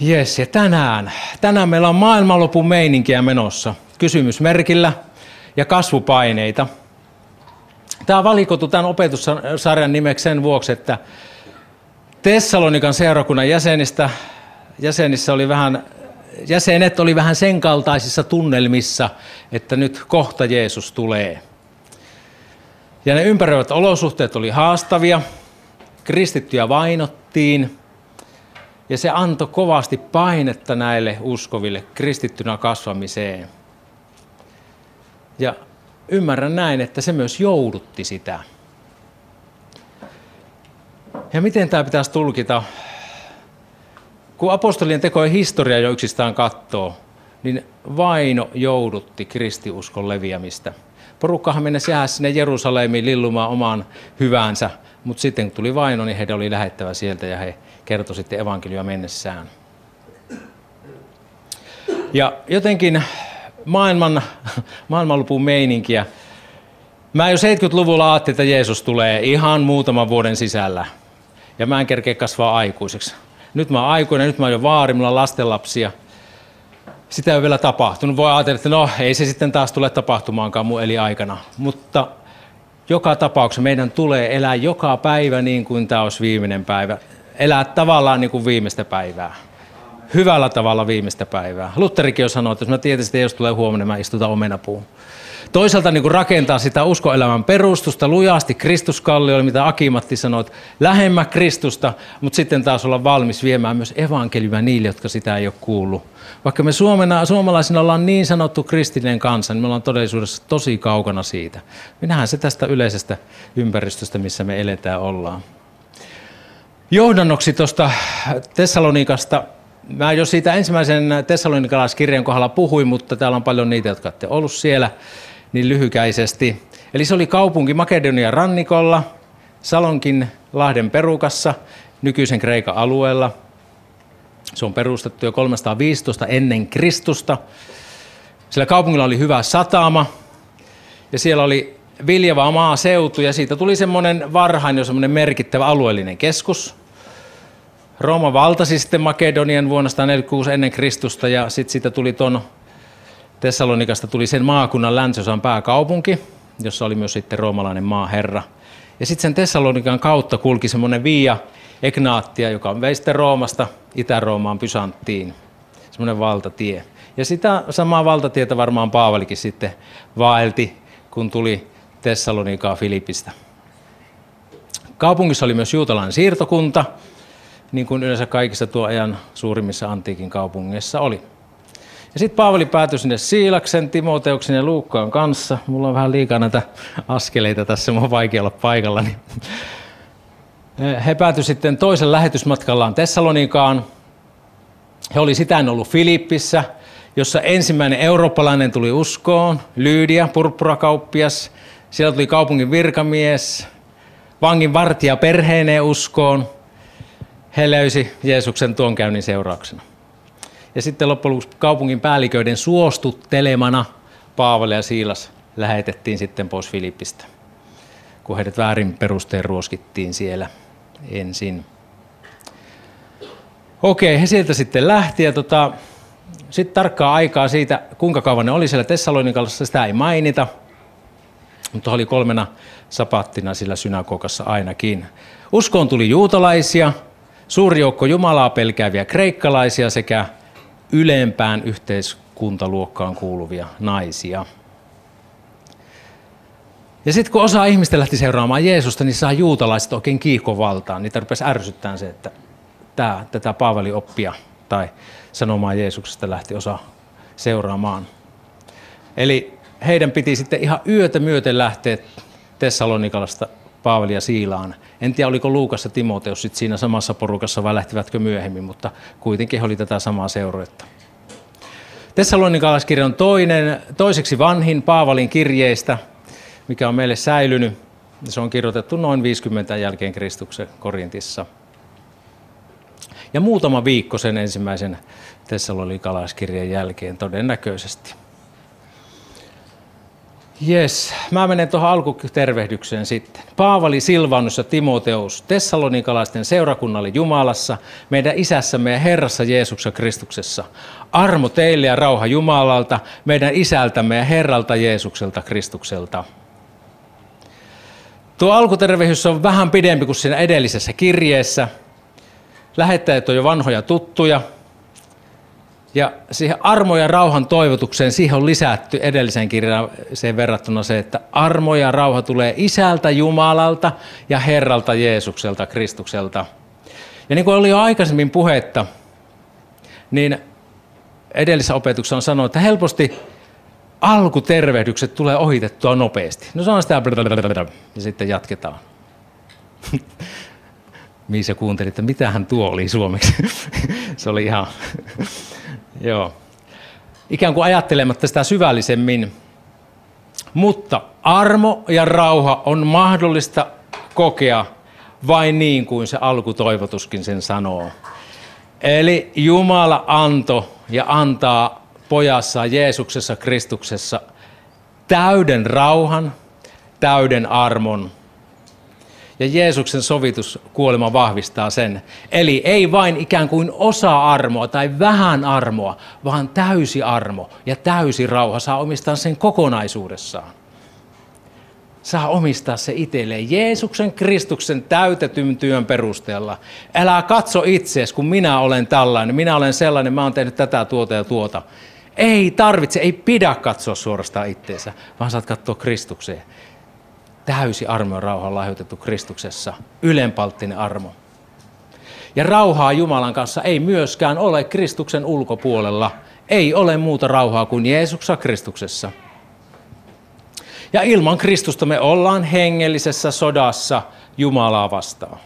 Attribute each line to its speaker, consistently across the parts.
Speaker 1: Jes, ja tänään, tänään meillä on maailmanlopun meininkiä menossa. Kysymysmerkillä ja kasvupaineita. Tämä valikoitu tämän opetussarjan nimeksi sen vuoksi, että Tessalonikan seurakunnan jäsenistä, jäsenissä oli vähän, jäsenet oli vähän sen kaltaisissa tunnelmissa, että nyt kohta Jeesus tulee. Ja ne ympäröivät olosuhteet oli haastavia, kristittyjä vainottiin, ja se antoi kovasti painetta näille uskoville kristittynä kasvamiseen. Ja ymmärrän näin, että se myös joudutti sitä. Ja miten tämä pitäisi tulkita? Kun apostolien tekojen historia jo yksistään katsoo, niin vaino joudutti kristiuskon leviämistä. Porukkahan mennessä jää sinne Jerusalemiin lillumaan omaan hyvänsä, mutta sitten kun tuli vaino, niin heidän oli lähettävä sieltä ja he kertoi sitten evankelioa mennessään. Ja jotenkin maailman, maailmanlopun meininkiä. Mä jo 70-luvulla ajattelin, että Jeesus tulee ihan muutaman vuoden sisällä. Ja mä en kerkeä kasvaa aikuiseksi. Nyt mä oon aikuinen, nyt mä oon jo vaari, mulla on lastenlapsia. Sitä ei ole vielä tapahtunut. Voi ajatella, että no ei se sitten taas tule tapahtumaankaan mun eli aikana. Mutta joka tapauksessa meidän tulee elää joka päivä niin kuin tämä olisi viimeinen päivä. Elää tavallaan niin kuin viimeistä päivää hyvällä tavalla viimeistä päivää. Lutterikin on sanonut, että jos mä tietysti, jos tulee huomenna, mä istutan omenapuun. Toisaalta niin kuin rakentaa sitä uskoelämän perustusta lujasti Kristuskalliolle, mitä Akimatti sanoi, että lähemmä Kristusta, mutta sitten taas olla valmis viemään myös evankeliumia niille, jotka sitä ei ole kuullut. Vaikka me Suomena, suomalaisina ollaan niin sanottu kristillinen kansa, niin me ollaan todellisuudessa tosi kaukana siitä. Minähän se tästä yleisestä ympäristöstä, missä me eletään, ollaan. Johdannoksi tuosta Tessalonikasta Mä jo siitä ensimmäisen tessalonikalaiskirjan kohdalla puhuin, mutta täällä on paljon niitä, jotka olette ollut siellä, niin lyhykäisesti. Eli se oli kaupunki Makedonian rannikolla, Salonkin Lahden perukassa, nykyisen Kreikan alueella. Se on perustettu jo 315 ennen Kristusta. Sillä kaupungilla oli hyvä satama ja siellä oli viljava maaseutu ja siitä tuli semmoinen varhain jo semmoinen merkittävä alueellinen keskus – Rooma valtasi sitten Makedonian vuonna 146 ennen Kristusta ja sitten siitä tuli ton Tessalonikasta tuli sen maakunnan länsiosan pääkaupunki, jossa oli myös sitten roomalainen maaherra. Ja sitten sen Tessalonikan kautta kulki semmoinen Via Egnaattia, joka vei sitten Roomasta Itä-Roomaan Pysanttiin. Semmoinen valtatie. Ja sitä samaa valtatietä varmaan Paavalikin sitten vaelti, kun tuli Tessalonikaa Filipistä. Kaupungissa oli myös juutalainen siirtokunta, niin kuin yleensä kaikissa tuo ajan suurimmissa antiikin kaupungeissa oli. Ja sitten Paavali päätyi sinne Siilaksen, Timoteuksen ja Luukkaan kanssa. Mulla on vähän liikaa näitä askeleita tässä, mun on vaikea olla paikalla. Niin. He päätyi sitten toisen lähetysmatkallaan Tessalonikaan. He oli sitä ollut Filippissä, jossa ensimmäinen eurooppalainen tuli uskoon, Lyydia, purppurakauppias. Siellä tuli kaupungin virkamies, vangin vartija perheeneen uskoon – he löysi Jeesuksen tuon käynnin seurauksena. Ja sitten loppujen lopuksi kaupungin päälliköiden suostuttelemana Paavali ja Siilas lähetettiin sitten pois Filippistä, kun heidät väärin perusteen ruoskittiin siellä ensin. Okei, he sieltä sitten lähti ja tota, sitten tarkkaa aikaa siitä, kuinka kauan ne oli siellä Tessalonikalassa, sitä ei mainita. Mutta oli kolmena sapattina sillä synagogassa ainakin. Uskoon tuli juutalaisia, suuri joukko Jumalaa pelkääviä kreikkalaisia sekä ylempään yhteiskuntaluokkaan kuuluvia naisia. Ja sitten kun osa ihmistä lähti seuraamaan Jeesusta, niin saa juutalaiset oikein kiihkovaltaan. Niitä rupesi ärsyttämään se, että tämä, tätä Paavali oppia tai sanomaan Jeesuksesta lähti osa seuraamaan. Eli heidän piti sitten ihan yötä myöten lähteä Tessalonikalasta Paavalia Siilaan. En tiedä, oliko Luukas ja Timoteus sit siinä samassa porukassa vai lähtivätkö myöhemmin, mutta kuitenkin he oli tätä samaa seuroetta. Tessalonikalaiskirja on toinen, toiseksi vanhin Paavalin kirjeistä, mikä on meille säilynyt. Se on kirjoitettu noin 50 jälkeen Kristuksen Korintissa. Ja muutama viikko sen ensimmäisen Tessalonikalaiskirjan jälkeen todennäköisesti. Jes, mä menen tuohon alkutervehdykseen sitten. Paavali, Silvanus ja Timoteus, Tessalonikalaisten seurakunnalle Jumalassa, meidän isässämme ja Herrassa Jeesuksessa Kristuksessa. Armo teille ja rauha Jumalalta, meidän isältämme ja Herralta Jeesukselta Kristukselta. Tuo alkutervehdys on vähän pidempi kuin siinä edellisessä kirjeessä. Lähettäjät on jo vanhoja tuttuja, ja siihen armo ja rauhan toivotukseen, siihen on lisätty edellisen kirjaan verrattuna se, että armo ja rauha tulee isältä Jumalalta ja Herralta Jeesukselta, Kristukselta. Ja niin kuin oli jo aikaisemmin puhetta, niin edellisessä opetuksessa on sanonut, että helposti alkutervehdykset tulee ohitettua nopeasti. No se on sitä ja sitten jatketaan. Miisa kuunteli, että mitähän tuo oli suomeksi. se oli ihan Joo. Ikään kuin ajattelematta sitä syvällisemmin. Mutta armo ja rauha on mahdollista kokea vain niin kuin se alkutoivotuskin sen sanoo. Eli Jumala anto ja antaa pojassa Jeesuksessa Kristuksessa täyden rauhan, täyden armon ja Jeesuksen sovitus kuolema vahvistaa sen. Eli ei vain ikään kuin osa armoa tai vähän armoa, vaan täysi armo ja täysi rauha saa omistaa sen kokonaisuudessaan. Saa omistaa se itselleen Jeesuksen Kristuksen täytetyn työn perusteella. Älä katso itseesi, kun minä olen tällainen, minä olen sellainen, mä oon tehnyt tätä, tuota ja tuota. Ei tarvitse, ei pidä katsoa suorastaan itteensä, vaan saat katsoa Kristukseen täysi armo ja rauha on lahjoitettu Kristuksessa, ylenpalttinen armo. Ja rauhaa Jumalan kanssa ei myöskään ole Kristuksen ulkopuolella. Ei ole muuta rauhaa kuin Jeesuksessa Kristuksessa. Ja ilman Kristusta me ollaan hengellisessä sodassa Jumalaa vastaan.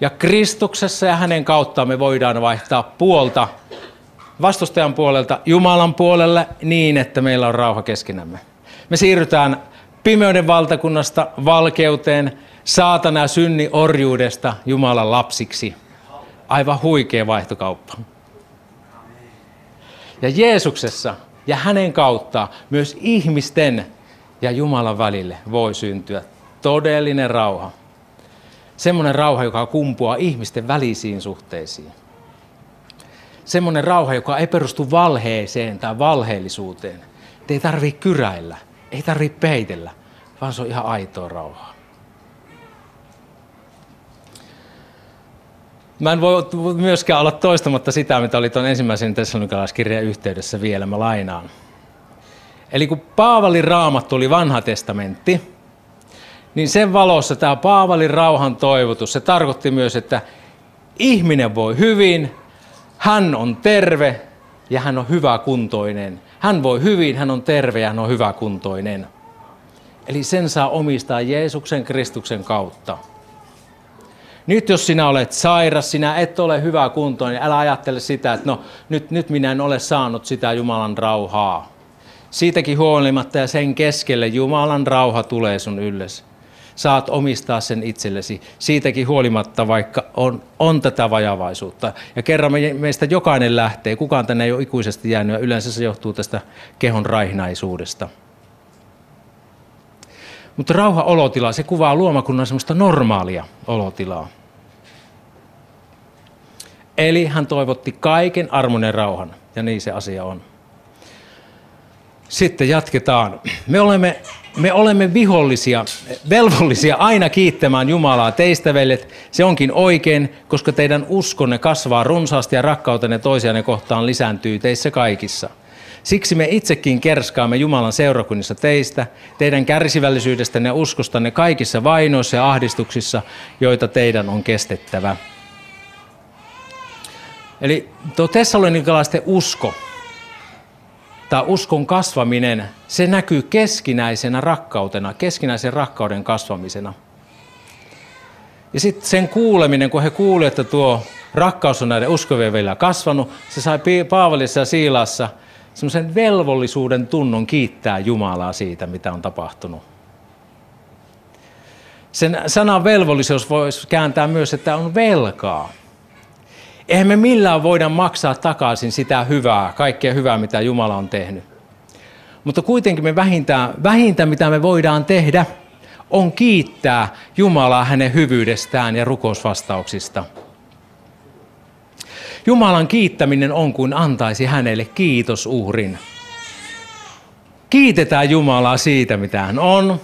Speaker 1: Ja Kristuksessa ja hänen kauttaan me voidaan vaihtaa puolta vastustajan puolelta Jumalan puolelle niin, että meillä on rauha keskenämme. Me siirrytään pimeyden valtakunnasta valkeuteen, saatana synni orjuudesta Jumalan lapsiksi. Aivan huikea vaihtokauppa. Ja Jeesuksessa ja hänen kautta myös ihmisten ja Jumalan välille voi syntyä todellinen rauha. Semmoinen rauha, joka kumpuaa ihmisten välisiin suhteisiin. Semmoinen rauha, joka ei perustu valheeseen tai valheellisuuteen. Te ei tarvitse kyräillä. Ei tarvitse peitellä, vaan se on ihan aitoa rauhaa. Mä en voi myöskään olla toistamatta sitä, mitä oli tuon ensimmäisen tessalonikalaiskirjan yhteydessä vielä, mä lainaan. Eli kun Paavalin raamattu oli vanha testamentti, niin sen valossa tämä Paavalin rauhan toivotus, se tarkoitti myös, että ihminen voi hyvin, hän on terve ja hän on hyvä kuntoinen. Hän voi hyvin, hän on terve ja hän on hyväkuntoinen. Eli sen saa omistaa Jeesuksen Kristuksen kautta. Nyt jos sinä olet sairas, sinä et ole hyvä kuntoinen, älä ajattele sitä, että no nyt, nyt minä en ole saanut sitä Jumalan rauhaa. Siitäkin huolimatta ja sen keskelle Jumalan rauha tulee sun ylles. Saat omistaa sen itsellesi siitäkin huolimatta, vaikka on, on tätä vajavaisuutta. Ja kerran meistä jokainen lähtee, kukaan tänne ei ole ikuisesti jäänyt ja yleensä se johtuu tästä kehon raihnaisuudesta. Mutta rauha olotila, se kuvaa luomakunnan semmoista normaalia olotilaa. Eli hän toivotti kaiken armonen rauhan, ja niin se asia on. Sitten jatketaan. Me olemme, me olemme vihollisia, velvollisia aina kiittämään Jumalaa teistä, veljet. Se onkin oikein, koska teidän uskonne kasvaa runsaasti ja rakkautenne toisianne kohtaan lisääntyy teissä kaikissa. Siksi me itsekin kerskaamme Jumalan seurakunnissa teistä, teidän kärsivällisyydestänne ja uskostanne kaikissa vainoissa ja ahdistuksissa, joita teidän on kestettävä. Eli tuo tessalonikalaisten usko, tämä uskon kasvaminen, se näkyy keskinäisenä rakkautena, keskinäisen rakkauden kasvamisena. Ja sitten sen kuuleminen, kun he kuulivat, että tuo rakkaus on näiden uskovien välillä kasvanut, se sai Paavalissa ja Siilassa semmoisen velvollisuuden tunnon kiittää Jumalaa siitä, mitä on tapahtunut. Sen sanan velvollisuus voisi kääntää myös, että on velkaa. Eihän me millään voida maksaa takaisin sitä hyvää, kaikkea hyvää, mitä Jumala on tehnyt. Mutta kuitenkin me vähintä, vähintä, mitä me voidaan tehdä, on kiittää Jumalaa hänen hyvyydestään ja rukousvastauksista. Jumalan kiittäminen on kuin antaisi hänelle kiitosuhrin. Kiitetään Jumalaa siitä, mitä hän on.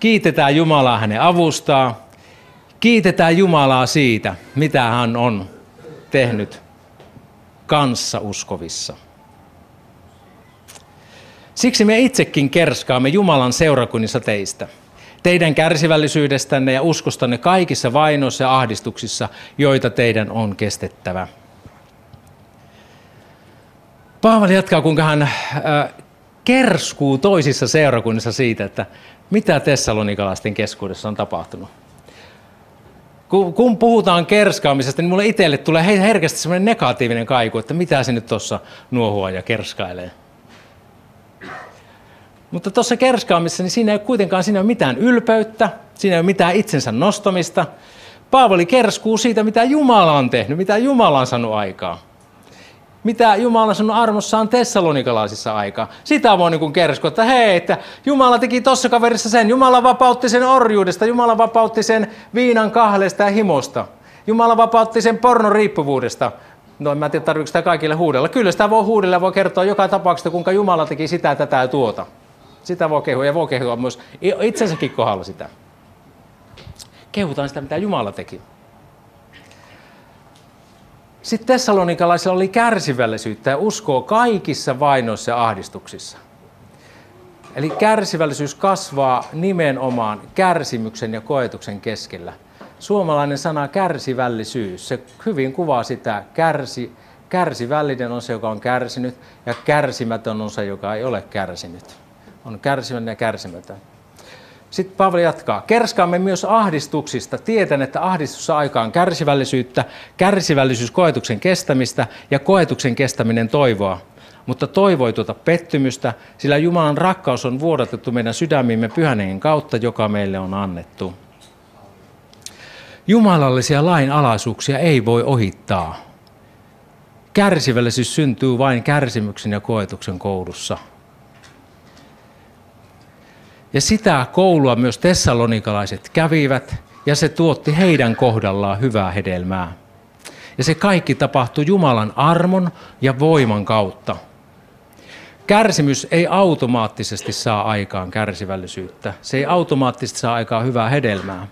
Speaker 1: Kiitetään Jumalaa hänen avustaa. Kiitetään Jumalaa siitä, mitä hän on tehnyt kanssa uskovissa. Siksi me itsekin kerskaamme Jumalan seurakunnissa teistä, teidän kärsivällisyydestänne ja uskostanne kaikissa vainoissa ja ahdistuksissa, joita teidän on kestettävä. Paavali jatkaa, kuinka hän kerskuu toisissa seurakunnissa siitä, että mitä tessalonikalaisten keskuudessa on tapahtunut. Kun, kun puhutaan kerskaamisesta, niin mulle itselle tulee herkästi semmoinen negatiivinen kaiku, että mitä se nyt tuossa nuohua ja kerskailee. Mutta tuossa kerskaamisessa, niin siinä ei kuitenkaan siinä ei ole mitään ylpeyttä, siinä ei ole mitään itsensä nostamista. Paavali kerskuu siitä, mitä Jumala on tehnyt, mitä Jumala on saanut aikaa mitä Jumala sanoi armossaan tessalonikalaisissa aikaa. Sitä voi niin kerskoa, että hei, että Jumala teki tuossa kaverissa sen. Jumala vapautti sen orjuudesta, Jumala vapautti sen viinan kahdesta ja himosta. Jumala vapautti sen pornon riippuvuudesta. No en mä tiedä, tarvitseeko sitä kaikille huudella. Kyllä sitä voi huudella voi kertoa joka tapauksessa, kuinka Jumala teki sitä, tätä ja tuota. Sitä voi kehua ja voi kehua myös itsensäkin kohdalla sitä. Kehutaan sitä, mitä Jumala teki. Sitten tessalonikalaisilla oli kärsivällisyyttä ja uskoa kaikissa vainoissa ja ahdistuksissa. Eli kärsivällisyys kasvaa nimenomaan kärsimyksen ja koetuksen keskellä. Suomalainen sana kärsivällisyys, se hyvin kuvaa sitä, kärsi, kärsivällinen on se, joka on kärsinyt, ja kärsimätön on se, joka ei ole kärsinyt. On kärsimätön ja kärsimätön. Sitten Paavali jatkaa. Kerskaamme myös ahdistuksista. Tietän, että ahdistus saa aikaan kärsivällisyyttä, kärsivällisyys koetuksen kestämistä ja koetuksen kestäminen toivoa. Mutta toivo ei tuota pettymystä, sillä Jumalan rakkaus on vuodatettu meidän sydämimme pyhäneen kautta, joka meille on annettu. Jumalallisia lainalaisuuksia ei voi ohittaa. Kärsivällisyys syntyy vain kärsimyksen ja koetuksen koulussa – ja sitä koulua myös tessalonikalaiset kävivät, ja se tuotti heidän kohdallaan hyvää hedelmää. Ja se kaikki tapahtui Jumalan armon ja voiman kautta. Kärsimys ei automaattisesti saa aikaan kärsivällisyyttä. Se ei automaattisesti saa aikaan hyvää hedelmää.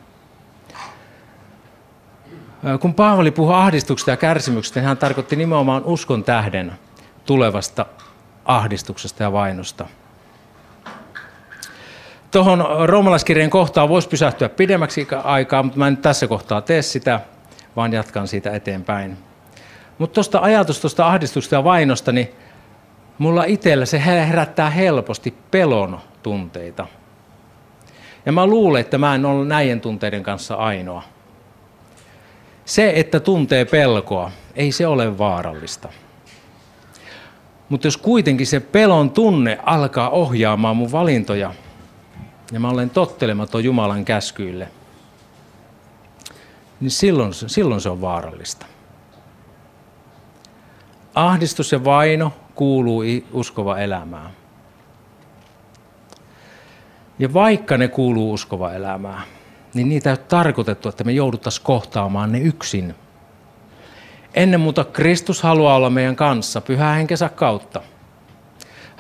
Speaker 1: Kun Paavali puhui ahdistuksesta ja kärsimyksestä, niin hän tarkoitti nimenomaan uskon tähden tulevasta ahdistuksesta ja vainosta – Tuohon roomalaiskirjeen kohtaan voisi pysähtyä pidemmäksi aikaa, mutta mä en tässä kohtaa tee sitä, vaan jatkan siitä eteenpäin. Mutta tuosta ajatus tuosta ahdistusta ja vainosta, niin mulla itsellä se herättää helposti pelon tunteita. Ja mä luulen, että mä en ole näiden tunteiden kanssa ainoa. Se, että tuntee pelkoa, ei se ole vaarallista. Mutta jos kuitenkin se pelon tunne alkaa ohjaamaan mun valintoja, ja mä olen tottelematon Jumalan käskyille, niin silloin, silloin se on vaarallista. Ahdistus ja vaino kuuluu uskova elämään. Ja vaikka ne kuuluu uskova elämään, niin niitä ei ole tarkoitettu, että me jouduttaisiin kohtaamaan ne yksin. Ennen muuta Kristus haluaa olla meidän kanssa pyhä henkensä kautta.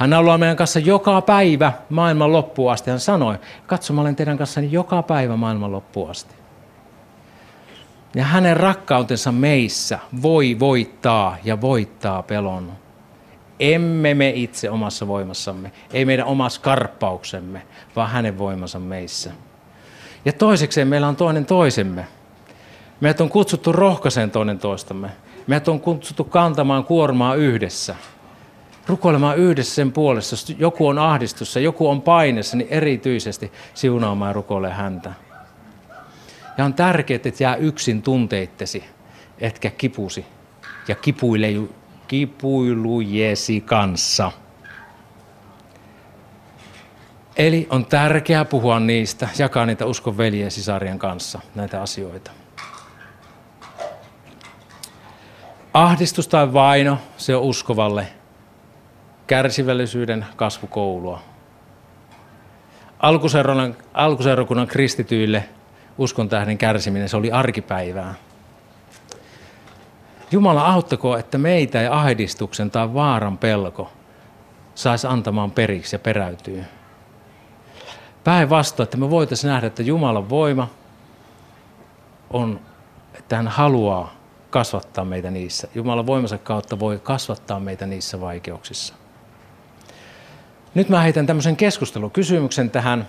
Speaker 1: Hän haluaa meidän kanssa joka päivä maailman loppuun asti. Hän sanoi, katso mä olen teidän kanssani joka päivä maailman loppuun asti. Ja hänen rakkautensa meissä voi voittaa ja voittaa pelon. Emme me itse omassa voimassamme, ei meidän omassa karppauksemme, vaan hänen voimansa meissä. Ja toisekseen meillä on toinen toisemme. Meidät on kutsuttu rohkaiseen toinen toistamme. Meidät on kutsuttu kantamaan kuormaa yhdessä rukoilemaan yhdessä sen puolesta. Jos joku on ahdistussa, joku on painessa, niin erityisesti siunaamaan ja rukoile häntä. Ja on tärkeää, että jää yksin tunteittesi, etkä kipusi ja kipuile, kipuilujesi kanssa. Eli on tärkeää puhua niistä, jakaa niitä uskon veljen ja sisarien kanssa näitä asioita. Ahdistus tai vaino, se on uskovalle kärsivällisyyden kasvukoulua. Alkuseurakunnan, kristityille uskon tähden kärsiminen, se oli arkipäivää. Jumala auttako, että meitä ei ahdistuksen tai vaaran pelko saisi antamaan periksi ja peräytyy. Päinvastoin, että me voitaisiin nähdä, että Jumalan voima on, että hän haluaa kasvattaa meitä niissä. Jumalan voimansa kautta voi kasvattaa meitä niissä vaikeuksissa. Nyt mä heitän tämmöisen keskustelukysymyksen tähän.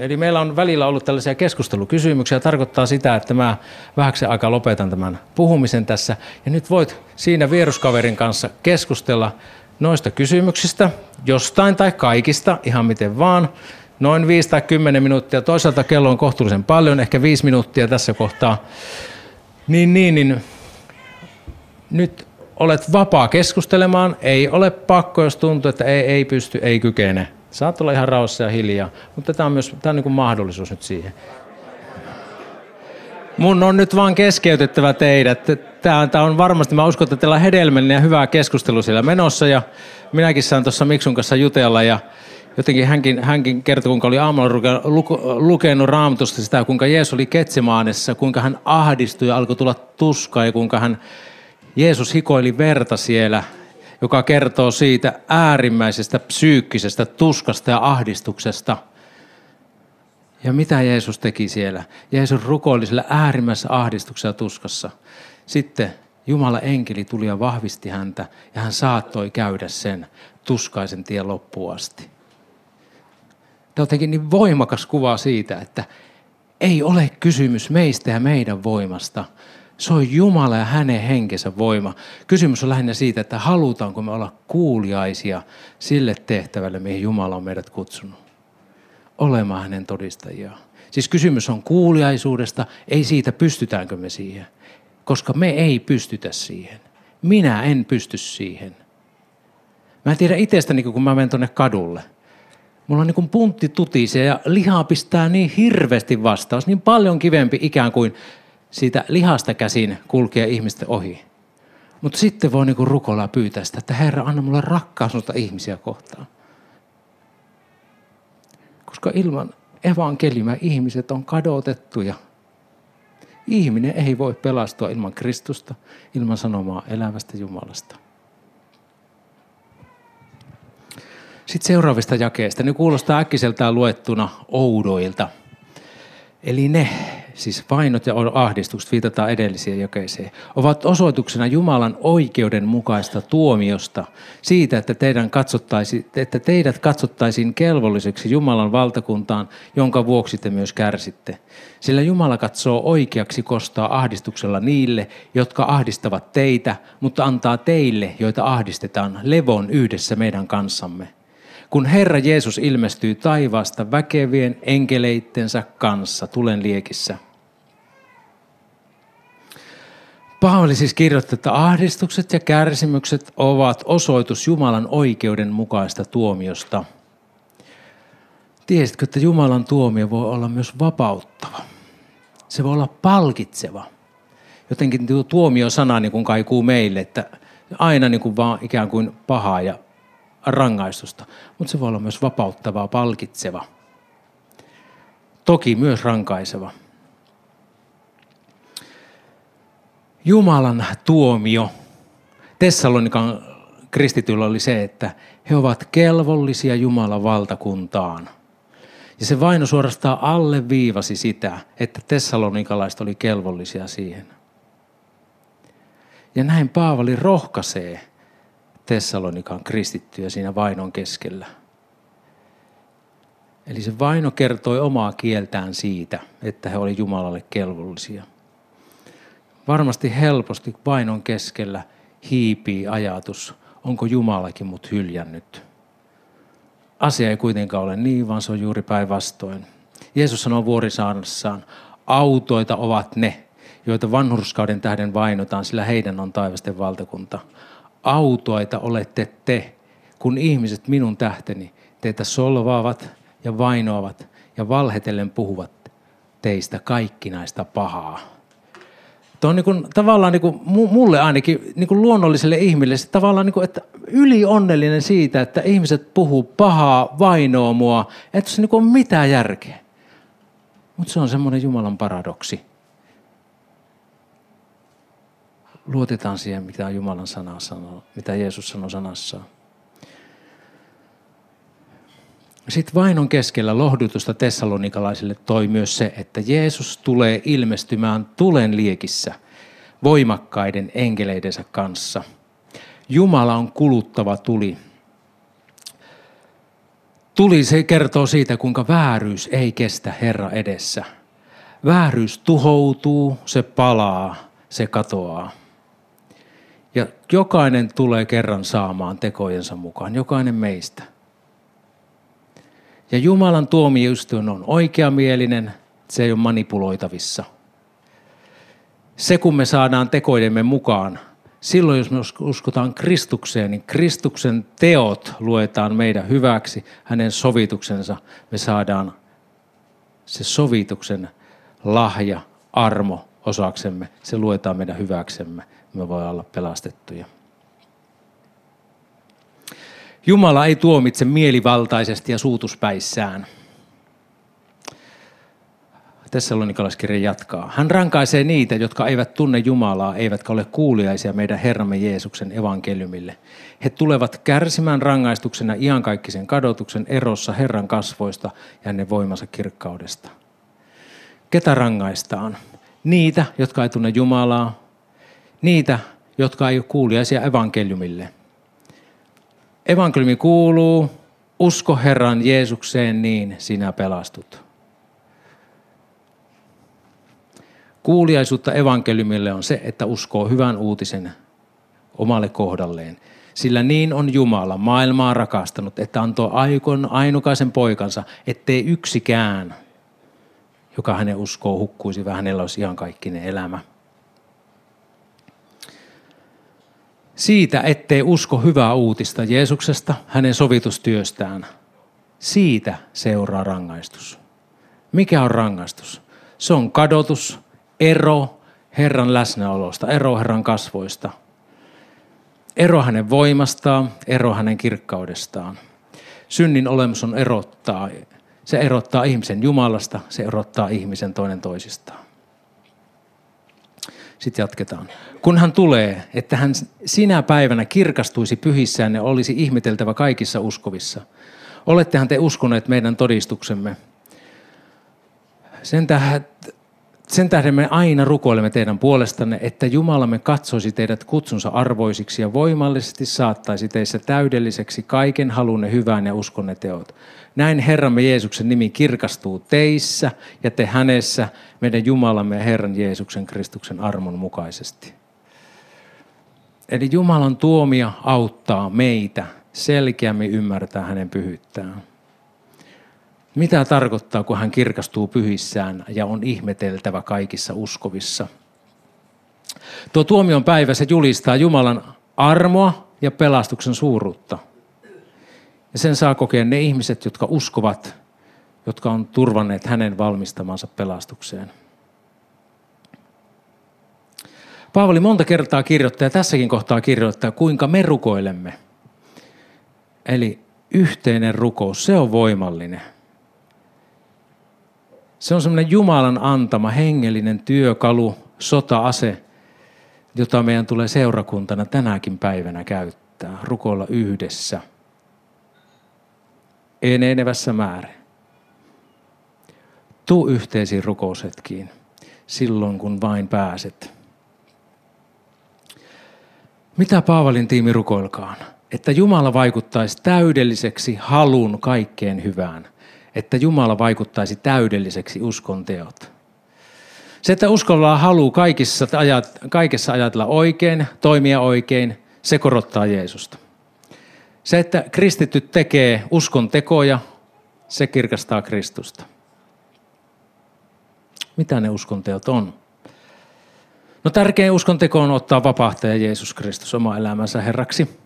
Speaker 1: Eli meillä on välillä ollut tällaisia keskustelukysymyksiä. Tarkoittaa sitä, että mä vähäksi aikaa lopetan tämän puhumisen tässä. Ja nyt voit siinä vieruskaverin kanssa keskustella noista kysymyksistä, jostain tai kaikista, ihan miten vaan. Noin 5 tai 10 minuuttia. Toisaalta kello on kohtuullisen paljon, ehkä 5 minuuttia tässä kohtaa. Niin, niin, niin nyt olet vapaa keskustelemaan, ei ole pakko, jos tuntuu, että ei, ei pysty, ei kykene. Saat olla ihan rauhassa ja hiljaa, mutta tämä on myös tämä on niin kuin mahdollisuus nyt siihen. Mun on nyt vaan keskeytettävä teidät. Tämä, tämä on varmasti, mä uskon, että teillä on hedelmällinen ja hyvä keskustelu siellä menossa ja minäkin saan tuossa Miksun kanssa jutella ja jotenkin hänkin, hänkin kertoi, kuinka oli aamulla lukenut raamatusta sitä, kuinka Jeesus oli Ketsimaanessa, kuinka hän ahdistui ja alkoi tulla tuskaa ja kuinka hän Jeesus hikoili verta siellä, joka kertoo siitä äärimmäisestä psyykkisestä tuskasta ja ahdistuksesta. Ja mitä Jeesus teki siellä? Jeesus rukoili sillä äärimmäisessä ahdistuksessa ja tuskassa. Sitten Jumala enkeli tuli ja vahvisti häntä ja hän saattoi käydä sen tuskaisen tien loppuun asti. Tämä on jotenkin niin voimakas kuva siitä, että ei ole kysymys meistä ja meidän voimasta, se on Jumala ja hänen henkensä voima. Kysymys on lähinnä siitä, että halutaanko me olla kuuliaisia sille tehtävälle, mihin Jumala on meidät kutsunut. Olemaan hänen todistajiaan. Siis kysymys on kuuliaisuudesta, ei siitä pystytäänkö me siihen. Koska me ei pystytä siihen. Minä en pysty siihen. Mä en tiedä itsestäni, kun mä menen tuonne kadulle. Mulla on niin kuin puntti tutisia ja lihaa pistää niin hirveästi vastaan. Olisi niin paljon kivempi ikään kuin siitä lihasta käsin kulkea ihmisten ohi. Mutta sitten voi niinku rukoilla pyytää sitä, että Herra, anna mulle rakkaus ihmisiä kohtaan. Koska ilman evankelimia ihmiset on kadotettuja. Ihminen ei voi pelastua ilman Kristusta, ilman sanomaa elävästä Jumalasta. Sitten seuraavista jakeista. Ne kuulostaa äkkiseltään luettuna oudoilta. Eli ne, siis vainot ja ahdistukset, viitataan edellisiin jakeeseen, ovat osoituksena Jumalan oikeudenmukaista tuomiosta siitä, että, teidän katsottaisi, että teidät katsottaisiin kelvolliseksi Jumalan valtakuntaan, jonka vuoksi te myös kärsitte. Sillä Jumala katsoo oikeaksi kostaa ahdistuksella niille, jotka ahdistavat teitä, mutta antaa teille, joita ahdistetaan, levon yhdessä meidän kanssamme kun Herra Jeesus ilmestyy taivaasta väkevien enkeleittensä kanssa tulen liekissä. Paavali siis kirjoittaa, että ahdistukset ja kärsimykset ovat osoitus Jumalan oikeudenmukaista tuomiosta. Tiesitkö, että Jumalan tuomio voi olla myös vapauttava? Se voi olla palkitseva. Jotenkin tuo tuomio-sana niin kuin kaikuu meille, että aina niin kuin vaan ikään kuin pahaa ja rangaistusta, mutta se voi olla myös vapauttava, palkitseva. Toki myös rankaiseva. Jumalan tuomio Tessalonikan kristityllä oli se, että he ovat kelvollisia Jumalan valtakuntaan. Ja se vaino suorastaan alleviivasi sitä, että tessalonikalaiset oli kelvollisia siihen. Ja näin Paavali rohkaisee Tessalonikan kristittyjä siinä vainon keskellä. Eli se vaino kertoi omaa kieltään siitä, että he olivat Jumalalle kelvollisia. Varmasti helposti vainon keskellä hiipii ajatus, onko Jumalakin mut hyljännyt. Asia ei kuitenkaan ole niin, vaan se on juuri päinvastoin. Jeesus sanoo vuorisaarnassaan, autoita ovat ne, joita vanhurskauden tähden vainotaan, sillä heidän on taivasten valtakunta autoita olette te, kun ihmiset minun tähteni teitä solvaavat ja vainoavat ja valhetellen puhuvat teistä kaikki näistä pahaa. Tuo on niin kuin, tavallaan niin kuin, mulle ainakin niin kuin luonnolliselle ihmille se tavallaan, niin kuin, että yli onnellinen siitä, että ihmiset puhuu pahaa, vainoa mua, että se niin kuin on mitään järkeä. Mutta se on semmoinen Jumalan paradoksi. Luotetaan siihen, mitä Jumalan sana sanoo, mitä Jeesus sanoo sanassaan. Sitten vainon keskellä lohdutusta tessalonikalaisille toi myös se, että Jeesus tulee ilmestymään tulen liekissä voimakkaiden enkeleidensä kanssa. Jumala on kuluttava tuli. Tuli se kertoo siitä, kuinka vääryys ei kestä Herra edessä. Vääryys tuhoutuu, se palaa, se katoaa. Ja jokainen tulee kerran saamaan tekojensa mukaan, jokainen meistä. Ja Jumalan tuomioistuin on oikeamielinen, se ei ole manipuloitavissa. Se kun me saadaan tekoidemme mukaan, silloin jos me uskotaan Kristukseen, niin Kristuksen teot luetaan meidän hyväksi, hänen sovituksensa. Me saadaan se sovituksen lahja, armo osaksemme, se luetaan meidän hyväksemme. Me voi olla pelastettuja. Jumala ei tuomitse mielivaltaisesti ja suutuspäissään. Tässä Nikolaskirja jatkaa. Hän rankaisee niitä, jotka eivät tunne Jumalaa, eivätkä ole kuuliaisia meidän Herramme Jeesuksen evankeliumille. He tulevat kärsimään rangaistuksena iankaikkisen kadotuksen erossa Herran kasvoista ja hänen voimansa kirkkaudesta. Ketä rangaistaan? Niitä, jotka ei tunne Jumalaa, niitä, jotka ei ole kuuliaisia evankeliumille – Evankeliumi kuuluu, usko Herran Jeesukseen, niin sinä pelastut. Kuuliaisuutta evankeliumille on se, että uskoo hyvän uutisen omalle kohdalleen. Sillä niin on Jumala maailmaa rakastanut, että antoi aikon ainukaisen poikansa, ettei yksikään, joka hänen uskoo hukkuisi, vaan hänellä olisi ihan kaikkinen elämä. Siitä, ettei usko hyvää uutista Jeesuksesta, hänen sovitustyöstään. Siitä seuraa rangaistus. Mikä on rangaistus? Se on kadotus, ero Herran läsnäolosta, ero Herran kasvoista. Ero hänen voimastaan, ero hänen kirkkaudestaan. Synnin olemus on erottaa. Se erottaa ihmisen Jumalasta, se erottaa ihmisen toinen toisistaan. Sitten jatketaan. Kun hän tulee, että hän sinä päivänä kirkastuisi pyhissään ja olisi ihmeteltävä kaikissa uskovissa. Olettehan te uskoneet meidän todistuksemme. Sen tähden, sen tähden me aina rukoilemme teidän puolestanne, että Jumalamme katsoisi teidät kutsunsa arvoisiksi ja voimallisesti saattaisi teissä täydelliseksi kaiken halunne hyvään ja uskonne teot. Näin Herramme Jeesuksen nimi kirkastuu teissä ja te hänessä meidän Jumalamme ja Herran Jeesuksen Kristuksen armon mukaisesti. Eli Jumalan tuomia auttaa meitä selkeämmin ymmärtää hänen pyhyttään. Mitä tarkoittaa, kun hän kirkastuu pyhissään ja on ihmeteltävä kaikissa uskovissa? Tuo tuomion päivä se julistaa Jumalan armoa ja pelastuksen suuruutta. Ja sen saa kokea ne ihmiset, jotka uskovat, jotka on turvanneet hänen valmistamansa pelastukseen. Paavali monta kertaa kirjoittaa ja tässäkin kohtaa kirjoittaa, kuinka me rukoilemme. Eli yhteinen rukous, se on voimallinen. Se on semmoinen Jumalan antama hengellinen työkalu, sota-ase, jota meidän tulee seurakuntana tänäkin päivänä käyttää, rukoilla yhdessä. Enenevässä määrin. Tuu yhteisiin rukoushetkiin silloin, kun vain pääset. Mitä Paavalin tiimi rukoilkaan? Että Jumala vaikuttaisi täydelliseksi halun kaikkeen hyvään. Että Jumala vaikuttaisi täydelliseksi uskon teot. Se, että uskolla halu kaikissa, kaikessa ajatella oikein, toimia oikein, se korottaa Jeesusta. Se, että kristitty tekee uskon tekoja, se kirkastaa Kristusta. Mitä ne uskonteot on? No tärkein uskon teko on ottaa vapahtaja Jeesus Kristus oma elämänsä herraksi.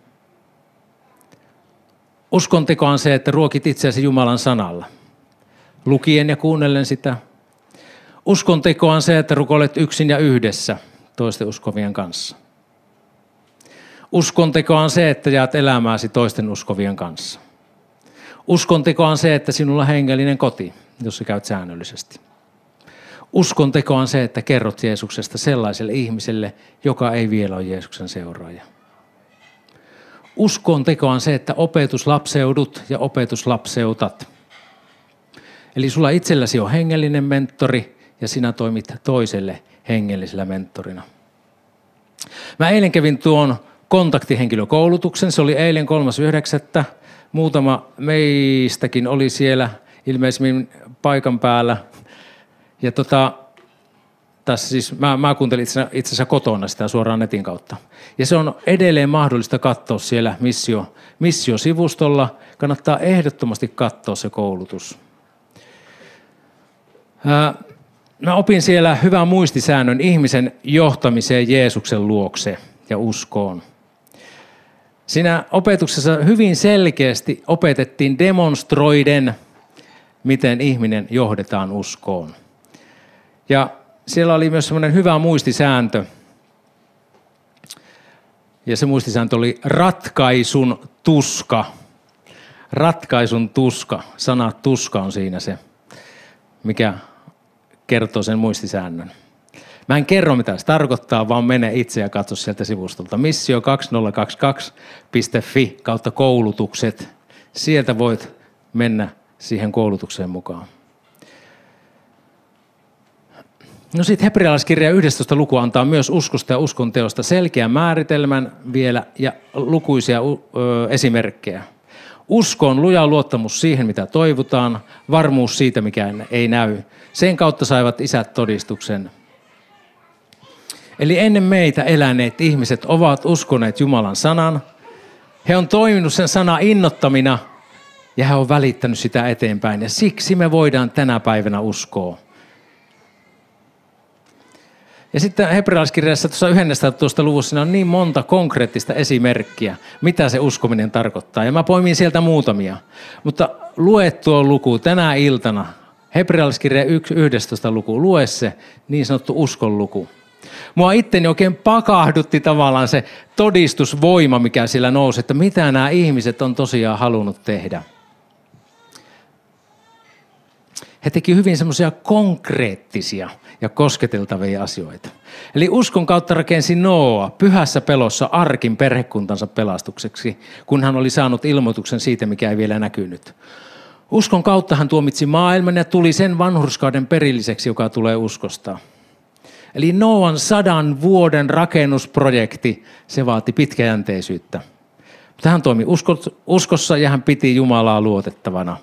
Speaker 1: Uskon teko on se, että ruokit itseäsi Jumalan sanalla. Lukien ja kuunnellen sitä. Uskon teko on se, että rukoilet yksin ja yhdessä. toisten uskovien kanssa. Uskonteko on se, että jaat elämääsi toisten uskovien kanssa. Uskonteko on se, että sinulla on hengellinen koti, jos sä käyt säännöllisesti. Uskonteko on se, että kerrot Jeesuksesta sellaiselle ihmiselle, joka ei vielä ole Jeesuksen seuraaja. Uskon teko on se, että opetuslapseudut ja opetuslapseutat. Eli sulla itselläsi on hengellinen mentori ja sinä toimit toiselle hengellisellä mentorina. Mä eilen kävin tuon kontaktihenkilökoulutuksen. Se oli eilen 3.9. Muutama meistäkin oli siellä ilmeisemmin paikan päällä. Ja tota, tässä siis, mä, mä kuuntelin itse asiassa kotona sitä suoraan netin kautta. Ja se on edelleen mahdollista katsoa siellä missio, missio-sivustolla. Kannattaa ehdottomasti katsoa se koulutus. Mä opin siellä hyvän muistisäännön ihmisen johtamiseen Jeesuksen luokse ja uskoon. Siinä opetuksessa hyvin selkeästi opetettiin demonstroiden, miten ihminen johdetaan uskoon. Ja siellä oli myös semmoinen hyvä muistisääntö. Ja se muistisääntö oli ratkaisun tuska. Ratkaisun tuska. Sana tuska on siinä se, mikä kertoo sen muistisäännön. Mä en kerro mitä se tarkoittaa, vaan mene itse ja katso sieltä sivustolta. Missio2022.fi kautta koulutukset. Sieltä voit mennä siihen koulutukseen mukaan. No sitten hebrealaiskirja 11 luku antaa myös uskosta ja uskonteosta selkeän määritelmän vielä ja lukuisia esimerkkejä. Usko on luja luottamus siihen, mitä toivotaan, varmuus siitä, mikä ei näy. Sen kautta saivat isät todistuksen. Eli ennen meitä eläneet ihmiset ovat uskoneet Jumalan sanan. He on toiminut sen sana innottamina ja he on välittänyt sitä eteenpäin. Ja siksi me voidaan tänä päivänä uskoa. Ja sitten hebrealaiskirjassa tuossa 11 luvussa on niin monta konkreettista esimerkkiä, mitä se uskominen tarkoittaa. Ja mä poimin sieltä muutamia. Mutta lue tuo luku tänä iltana, hebrealaiskirja 11 luku, lue se niin sanottu uskon luku. Mua itteni oikein pakahdutti tavallaan se todistusvoima, mikä siellä nousi, että mitä nämä ihmiset on tosiaan halunnut tehdä. He teki hyvin semmoisia konkreettisia ja kosketeltavia asioita. Eli uskon kautta rakensi Noa pyhässä pelossa arkin perhekuntansa pelastukseksi, kun hän oli saanut ilmoituksen siitä, mikä ei vielä näkynyt. Uskon kautta hän tuomitsi maailman ja tuli sen vanhurskauden perilliseksi, joka tulee uskosta. Eli Noan sadan vuoden rakennusprojekti, se vaati pitkäjänteisyyttä. Mutta hän toimi uskossa ja hän piti Jumalaa luotettavana.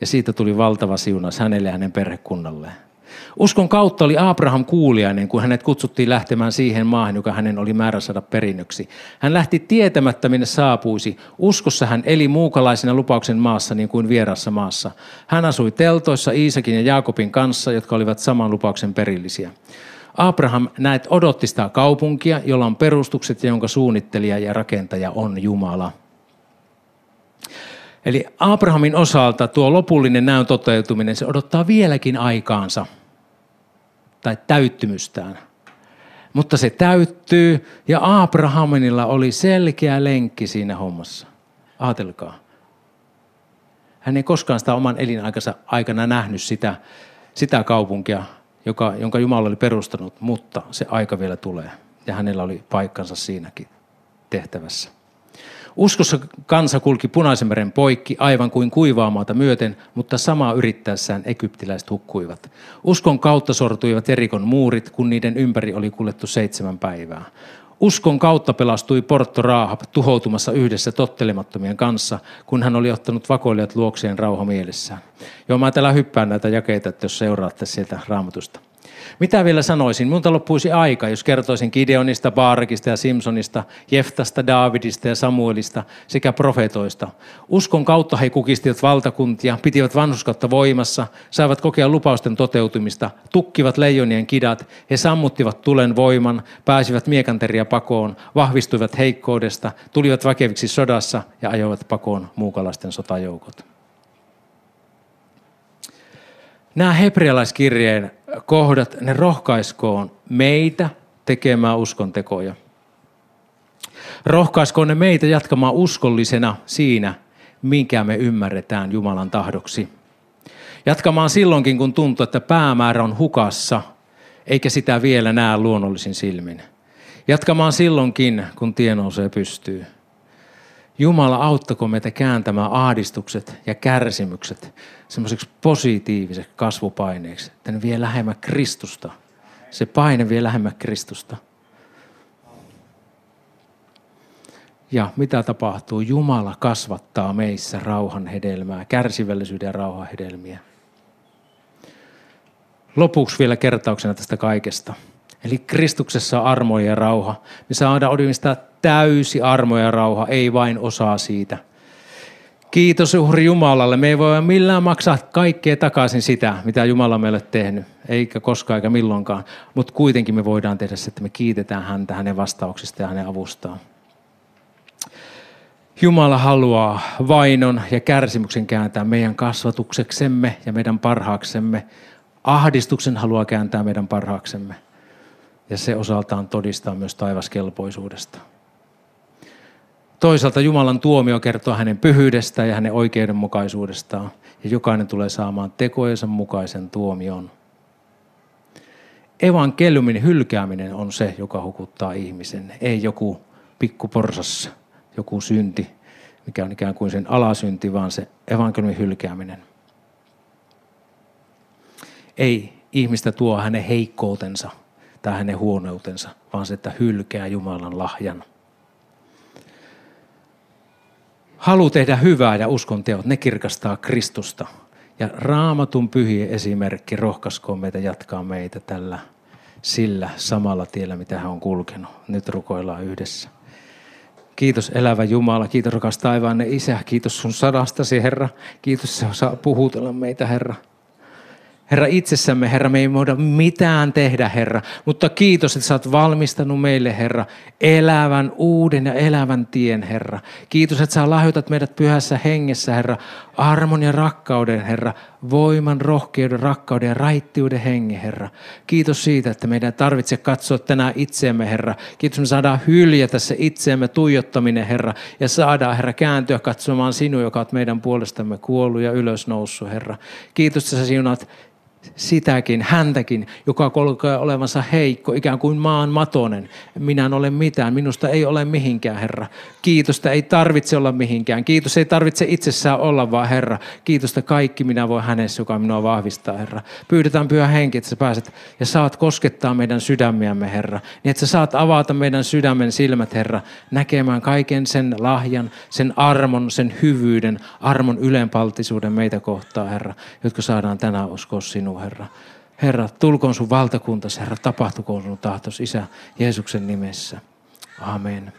Speaker 1: Ja siitä tuli valtava siunaus hänelle ja hänen perhekunnalleen. Uskon kautta oli Abraham kuuliainen, kun hänet kutsuttiin lähtemään siihen maahan, joka hänen oli määrä saada perinnöksi. Hän lähti tietämättä, minne saapuisi. Uskossa hän eli muukalaisena lupauksen maassa niin kuin vierassa maassa. Hän asui teltoissa Iisakin ja Jaakobin kanssa, jotka olivat saman lupauksen perillisiä. Abraham näet odotti sitä kaupunkia, jolla on perustukset ja jonka suunnittelija ja rakentaja on Jumala. Eli Abrahamin osalta tuo lopullinen näön toteutuminen, se odottaa vieläkin aikaansa tai täyttymystään. Mutta se täyttyy ja Abrahamilla oli selkeä lenkki siinä hommassa. Aatelkaa. Hän ei koskaan sitä oman elinaikansa aikana nähnyt sitä, sitä kaupunkia, joka, jonka Jumala oli perustanut, mutta se aika vielä tulee. Ja hänellä oli paikkansa siinäkin tehtävässä. Uskossa kansa kulki punaisen meren poikki aivan kuin kuivaa maata myöten, mutta samaa yrittäessään egyptiläiset hukkuivat. Uskon kautta sortuivat Erikon muurit, kun niiden ympäri oli kuljettu seitsemän päivää. Uskon kautta pelastui Porto Raahab tuhoutumassa yhdessä tottelemattomien kanssa, kun hän oli ottanut vakoilijat luokseen rauha mielessään. Joo, mä täällä hyppään näitä jakeita, että jos seuraatte sieltä raamatusta. Mitä vielä sanoisin? Minulta loppuisi aika, jos kertoisin Gideonista, Baarakista ja Simpsonista, Jeftasta, Daavidista ja Samuelista sekä profetoista. Uskon kautta he kukistivat valtakuntia, pitivät vanhuskautta voimassa, saivat kokea lupausten toteutumista, tukkivat leijonien kidat, he sammuttivat tulen voiman, pääsivät miekanteria pakoon, vahvistuivat heikkoudesta, tulivat väkeviksi sodassa ja ajoivat pakoon muukalaisten sotajoukot. Nämä hebrealaiskirjeen kohdat, ne rohkaiskoon meitä tekemään uskon tekoja. Rohkaiskoon ne meitä jatkamaan uskollisena siinä, minkä me ymmärretään Jumalan tahdoksi. Jatkamaan silloinkin, kun tuntuu, että päämäärä on hukassa, eikä sitä vielä näe luonnollisin silmin. Jatkamaan silloinkin, kun tie nousee pystyy. Jumala, auttako meitä kääntämään ahdistukset ja kärsimykset semmoiseksi positiiviseksi kasvupaineeksi, että ne vie lähemmä Kristusta. Se paine vie lähemmä Kristusta. Ja mitä tapahtuu? Jumala kasvattaa meissä rauhan hedelmää, kärsivällisyyden ja rauhan hedelmiä. Lopuksi vielä kertauksena tästä kaikesta. Eli Kristuksessa armo ja rauha. Me saadaan odimista täysi armo ja rauha, ei vain osaa siitä. Kiitos uhri Jumalalle. Me ei voi millään maksaa kaikkea takaisin sitä, mitä Jumala meille tehnyt. Eikä koskaan eikä milloinkaan. Mutta kuitenkin me voidaan tehdä se, että me kiitetään häntä hänen vastauksista ja hänen avustaan. Jumala haluaa vainon ja kärsimyksen kääntää meidän kasvatukseksemme ja meidän parhaaksemme. Ahdistuksen haluaa kääntää meidän parhaaksemme. Ja se osaltaan todistaa myös taivaskelpoisuudesta. Toisaalta Jumalan tuomio kertoo hänen pyhyydestään ja hänen oikeudenmukaisuudestaan. Ja jokainen tulee saamaan tekojensa mukaisen tuomion. Evankeliumin hylkääminen on se, joka hukuttaa ihmisen, ei joku pikku porsassa joku synti, mikä on ikään kuin sen alasynti, vaan se evankeliumin hylkääminen. Ei ihmistä tuo hänen heikkoutensa tai hänen huoneutensa, vaan se, että hylkää Jumalan lahjan. Halu tehdä hyvää ja uskon teot, ne kirkastaa Kristusta. Ja raamatun pyhien esimerkki rohkaiskoon meitä jatkaa meitä tällä sillä samalla tiellä, mitä hän on kulkenut. Nyt rukoillaan yhdessä. Kiitos elävä Jumala, kiitos rakas taivaanne Isä, kiitos sun sadastasi Herra, kiitos sä saa puhutella meitä Herra. Herra, itsessämme, Herra, me ei voida mitään tehdä, Herra, mutta kiitos, että sä oot valmistanut meille, Herra, elävän uuden ja elävän tien, Herra. Kiitos, että sä lahjoitat meidät pyhässä hengessä, Herra, armon ja rakkauden, Herra, voiman, rohkeuden, rakkauden ja raittiuden hengen, Herra. Kiitos siitä, että meidän ei tarvitse katsoa tänään itseemme, Herra. Kiitos, me saadaan hyljätä se itseemme tuijottaminen, Herra, ja saadaan, Herra, kääntyä katsomaan sinua, joka on meidän puolestamme kuollut ja ylösnoussut, Herra. Kiitos, että sä siunat sitäkin, häntäkin, joka kolkee olevansa heikko, ikään kuin maan matonen. Minä en ole mitään, minusta ei ole mihinkään, Herra. Kiitosta ei tarvitse olla mihinkään. Kiitos ei tarvitse itsessään olla, vaan Herra. Kiitosta kaikki minä voi hänessä, joka minua vahvistaa, Herra. Pyydetään pyhä henki, että sä pääset ja saat koskettaa meidän sydämiämme, Herra. Niin, että sä saat avata meidän sydämen silmät, Herra, näkemään kaiken sen lahjan, sen armon, sen hyvyyden, armon ylenpaltisuuden meitä kohtaa, Herra, jotka saadaan tänään uskoa sinua sinua, Herra. Herra, tulkoon sun valtakuntasi, Herra, tapahtukoon sun tahtos, Isä, Jeesuksen nimessä. Amen.